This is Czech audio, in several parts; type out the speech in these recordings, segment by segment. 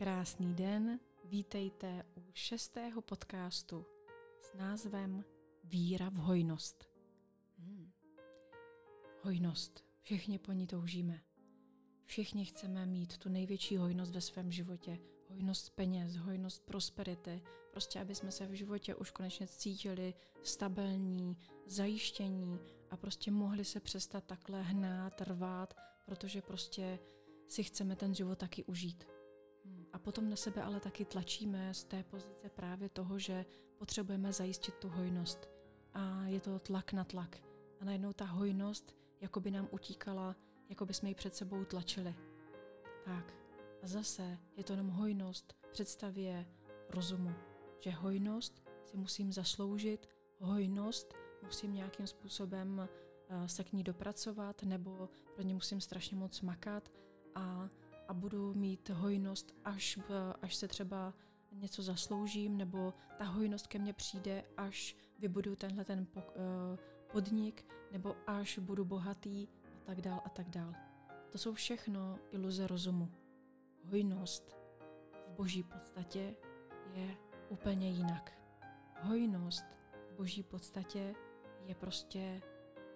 Krásný den, vítejte u šestého podcastu s názvem Víra v hojnost. Hmm. Hojnost. Všichni po ní toužíme. Všichni chceme mít tu největší hojnost ve svém životě. Hojnost peněz, hojnost prosperity. Prostě, aby jsme se v životě už konečně cítili stabilní, zajištění a prostě mohli se přestat takhle hnát, rvát, protože prostě si chceme ten život taky užít. A potom na sebe ale taky tlačíme z té pozice právě toho, že potřebujeme zajistit tu hojnost. A je to tlak na tlak. A najednou ta hojnost jako by nám utíkala, jako by jsme ji před sebou tlačili. Tak. A zase je to jenom hojnost představě rozumu. Že hojnost si musím zasloužit, hojnost musím nějakým způsobem eh, se k ní dopracovat, nebo pro ně musím strašně moc makat a a budu mít hojnost, až, až se třeba něco zasloužím, nebo ta hojnost ke mně přijde, až vybudu tenhle ten eh, podnik, nebo až budu bohatý a tak dál a tak dál. To jsou všechno iluze rozumu. Hojnost v boží podstatě je úplně jinak. Hojnost v boží podstatě je prostě,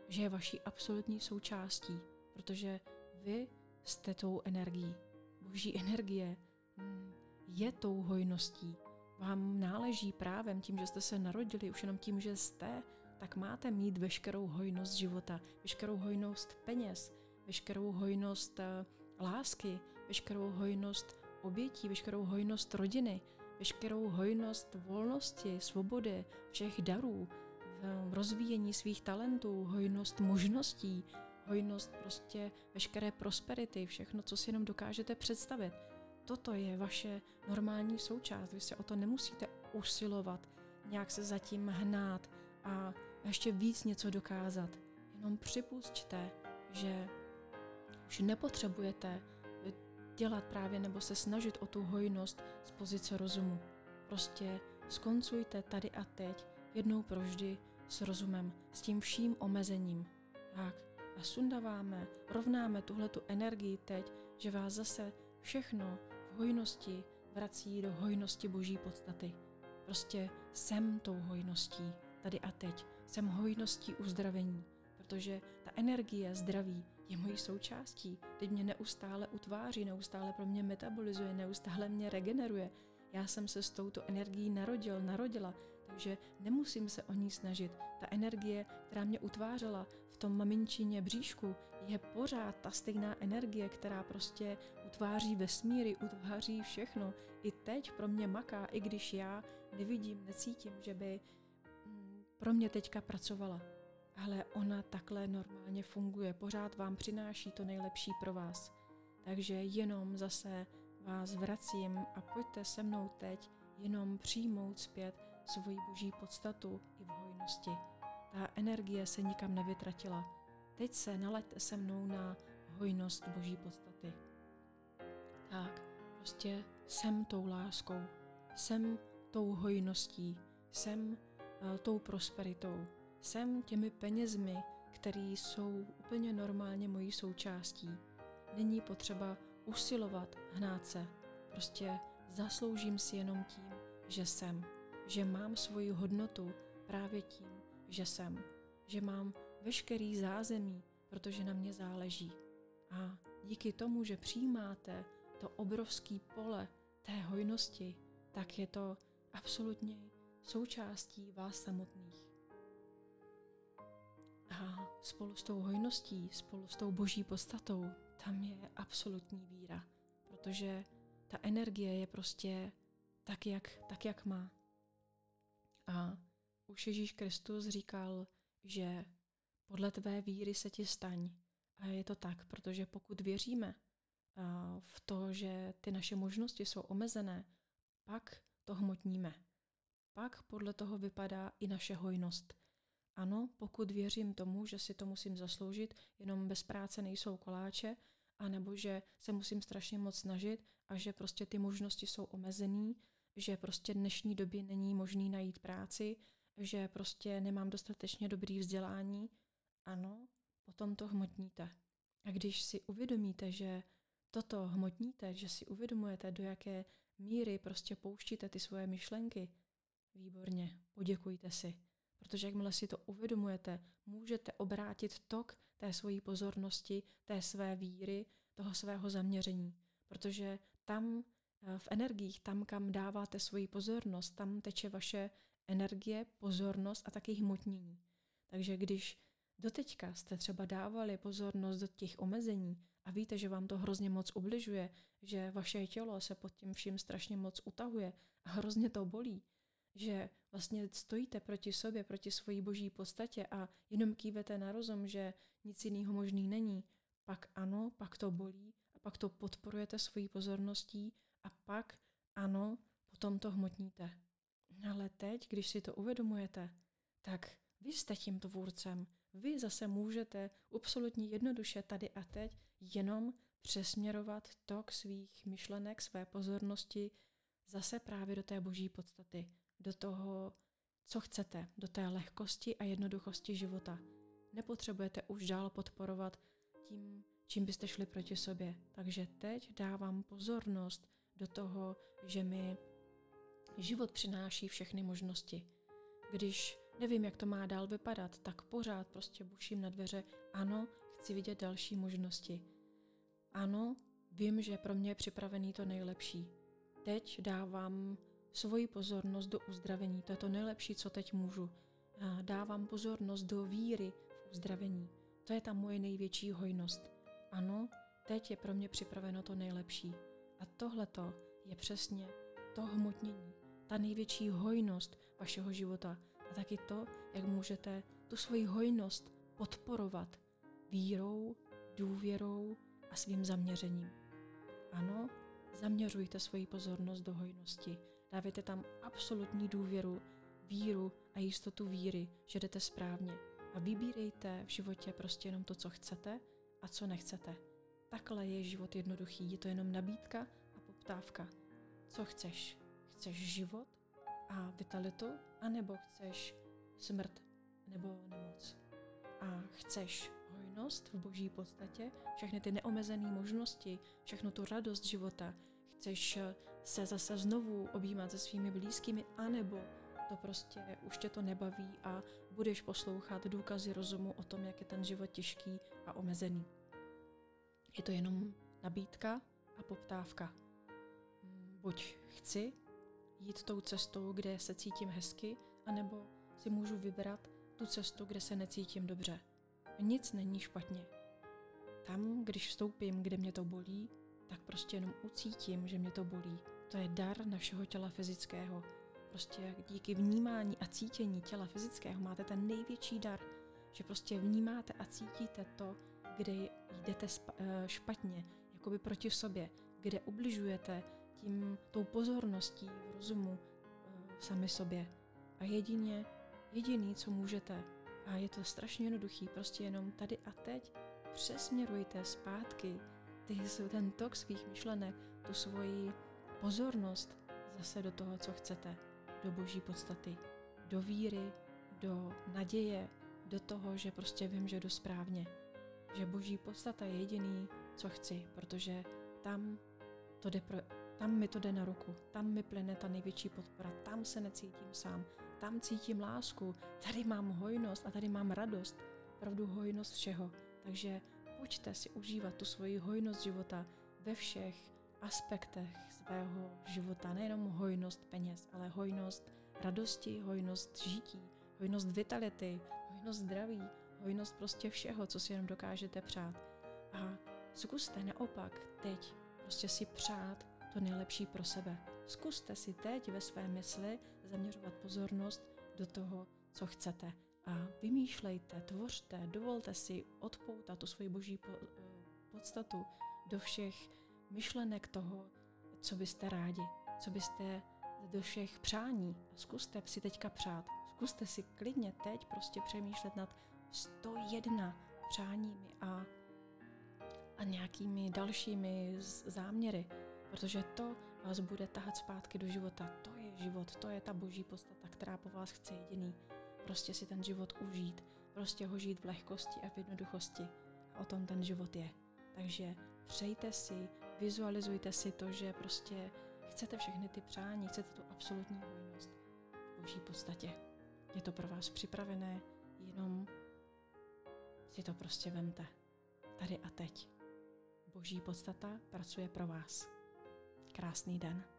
že je vaší absolutní součástí, protože vy jste tou energií. Boží energie mm, je tou hojností. Vám náleží právem tím, že jste se narodili, už jenom tím, že jste, tak máte mít veškerou hojnost života, veškerou hojnost peněz, veškerou hojnost eh, lásky, veškerou hojnost obětí, veškerou hojnost rodiny, veškerou hojnost volnosti, svobody, všech darů, rozvíjení svých talentů, hojnost možností, hojnost prostě veškeré prosperity, všechno, co si jenom dokážete představit. Toto je vaše normální součást. Vy se o to nemusíte usilovat, nějak se zatím hnát a ještě víc něco dokázat. Jenom připusťte, že už nepotřebujete dělat právě nebo se snažit o tu hojnost z pozice rozumu. Prostě skoncujte tady a teď jednou provždy s rozumem, s tím vším omezením. Tak, a sundaváme, rovnáme tuhletu energii teď, že vás zase všechno v hojnosti vrací do hojnosti boží podstaty. Prostě jsem tou hojností, tady a teď. Jsem hojností uzdravení, protože ta energie zdraví je mojí součástí. Teď mě neustále utváří, neustále pro mě metabolizuje, neustále mě regeneruje. Já jsem se s touto energií narodil, narodila, takže nemusím se o ní snažit. Ta energie, která mě utvářela v tom maminčině bříšku, je pořád ta stejná energie, která prostě utváří vesmíry, utváří všechno. I teď pro mě maká, i když já nevidím, necítím, že by mm, pro mě teďka pracovala. Ale ona takhle normálně funguje, pořád vám přináší to nejlepší pro vás. Takže jenom zase vás vracím a pojďte se mnou teď jenom přijmout zpět svoji boží podstatu i v hojnosti. Ta energie se nikam nevytratila. Teď se nalaďte se mnou na hojnost boží podstaty. Tak, prostě jsem tou láskou, jsem tou hojností, jsem uh, tou prosperitou, jsem těmi penězmi, které jsou úplně normálně mojí součástí. Není potřeba usilovat, hnát se. Prostě zasloužím si jenom tím, že jsem že mám svoji hodnotu právě tím, že jsem, že mám veškerý zázemí, protože na mě záleží. A díky tomu, že přijímáte to obrovské pole té hojnosti, tak je to absolutně součástí vás samotných. A spolu s tou hojností, spolu s tou boží podstatou, tam je absolutní víra, protože ta energie je prostě tak, jak, tak, jak má. A už Ježíš Kristus říkal, že podle tvé víry se ti staň. A je to tak, protože pokud věříme v to, že ty naše možnosti jsou omezené, pak to hmotníme. Pak podle toho vypadá i naše hojnost. Ano, pokud věřím tomu, že si to musím zasloužit, jenom bez práce nejsou koláče, anebo že se musím strašně moc snažit a že prostě ty možnosti jsou omezený, že prostě dnešní době není možný najít práci, že prostě nemám dostatečně dobrý vzdělání, ano, potom to hmotníte. A když si uvědomíte, že toto hmotníte, že si uvědomujete, do jaké míry prostě pouštíte ty svoje myšlenky, výborně, poděkujte si. Protože jakmile si to uvědomujete, můžete obrátit tok té svojí pozornosti, té své víry, toho svého zaměření. Protože tam v energiích, tam, kam dáváte svoji pozornost, tam teče vaše energie, pozornost a taky hmotnění. Takže když doteďka jste třeba dávali pozornost do těch omezení a víte, že vám to hrozně moc ubližuje, že vaše tělo se pod tím vším strašně moc utahuje a hrozně to bolí, že vlastně stojíte proti sobě, proti svojí boží podstatě a jenom kývete na rozum, že nic jiného možný není, pak ano, pak to bolí a pak to podporujete svojí pozorností a pak ano, potom to hmotníte. Ale teď, když si to uvědomujete, tak vy jste tím tvůrcem. Vy zase můžete absolutně jednoduše tady a teď jenom přesměrovat tok svých myšlenek, své pozornosti zase právě do té boží podstaty, do toho, co chcete, do té lehkosti a jednoduchosti života. Nepotřebujete už dál podporovat tím, čím byste šli proti sobě. Takže teď dávám pozornost do toho, že mi život přináší všechny možnosti. Když nevím, jak to má dál vypadat, tak pořád prostě buším na dveře, ano, chci vidět další možnosti. Ano, vím, že pro mě je připravený to nejlepší. Teď dávám svoji pozornost do uzdravení, to je to nejlepší, co teď můžu. Dávám pozornost do víry v uzdravení. To je ta moje největší hojnost. Ano, teď je pro mě připraveno to nejlepší. A tohleto je přesně to hmotnění, ta největší hojnost vašeho života a taky to, jak můžete tu svoji hojnost podporovat vírou, důvěrou a svým zaměřením. Ano, zaměřujte svoji pozornost do hojnosti. Dávajte tam absolutní důvěru, víru a jistotu víry, že jdete správně. A vybírejte v životě prostě jenom to, co chcete a co nechcete. Takhle je život jednoduchý, je to jenom nabídka a poptávka. Co chceš? Chceš život a vitalitu, anebo chceš smrt nebo nemoc? A chceš hojnost v boží podstatě, všechny ty neomezené možnosti, všechno tu radost života, chceš se zase znovu objímat se svými blízkými, anebo to prostě už tě to nebaví a budeš poslouchat důkazy rozumu o tom, jak je ten život těžký a omezený. Je to jenom nabídka a poptávka. Buď chci jít tou cestou, kde se cítím hezky, anebo si můžu vybrat tu cestu, kde se necítím dobře. Nic není špatně. Tam, když vstoupím, kde mě to bolí, tak prostě jenom ucítím, že mě to bolí. To je dar našeho těla fyzického. Prostě díky vnímání a cítění těla fyzického máte ten největší dar, že prostě vnímáte a cítíte to, kde jdete eh, špatně, jakoby proti sobě, kde ubližujete tím, tou pozorností v rozumu eh, sami sobě. A jedině, jediný, co můžete, a je to strašně jednoduchý, prostě jenom tady a teď přesměrujte zpátky ty, ten tok svých myšlenek, tu svoji pozornost zase do toho, co chcete, do boží podstaty, do víry, do naděje, do toho, že prostě vím, že jdu správně že boží podstata je jediný, co chci, protože tam, to jde pro, tam mi to jde na ruku, tam mi plyne ta největší podpora, tam se necítím sám, tam cítím lásku, tady mám hojnost a tady mám radost, pravdu hojnost všeho. Takže pojďte si užívat tu svoji hojnost života ve všech aspektech svého života, nejenom hojnost peněz, ale hojnost radosti, hojnost žití, hojnost vitality, hojnost zdraví, hojnost prostě všeho, co si jenom dokážete přát. A zkuste naopak teď prostě si přát to nejlepší pro sebe. Zkuste si teď ve své mysli zaměřovat pozornost do toho, co chcete. A vymýšlejte, tvořte, dovolte si odpoutat tu svoji boží eh, podstatu do všech myšlenek toho, co byste rádi, co byste do všech přání. Zkuste si teďka přát. Zkuste si klidně teď prostě přemýšlet nad 101 přáními a, a nějakými dalšími záměry, protože to vás bude tahat zpátky do života. To je život, to je ta boží podstata, která po vás chce jediný. Prostě si ten život užít, prostě ho žít v lehkosti a v jednoduchosti. A o tom ten život je. Takže přejte si Vizualizujte si to, že prostě chcete všechny ty přání, chcete tu absolutní hojnost v boží podstatě. Je to pro vás připravené, jenom si to prostě vemte. Tady a teď. Boží podstata pracuje pro vás. Krásný den.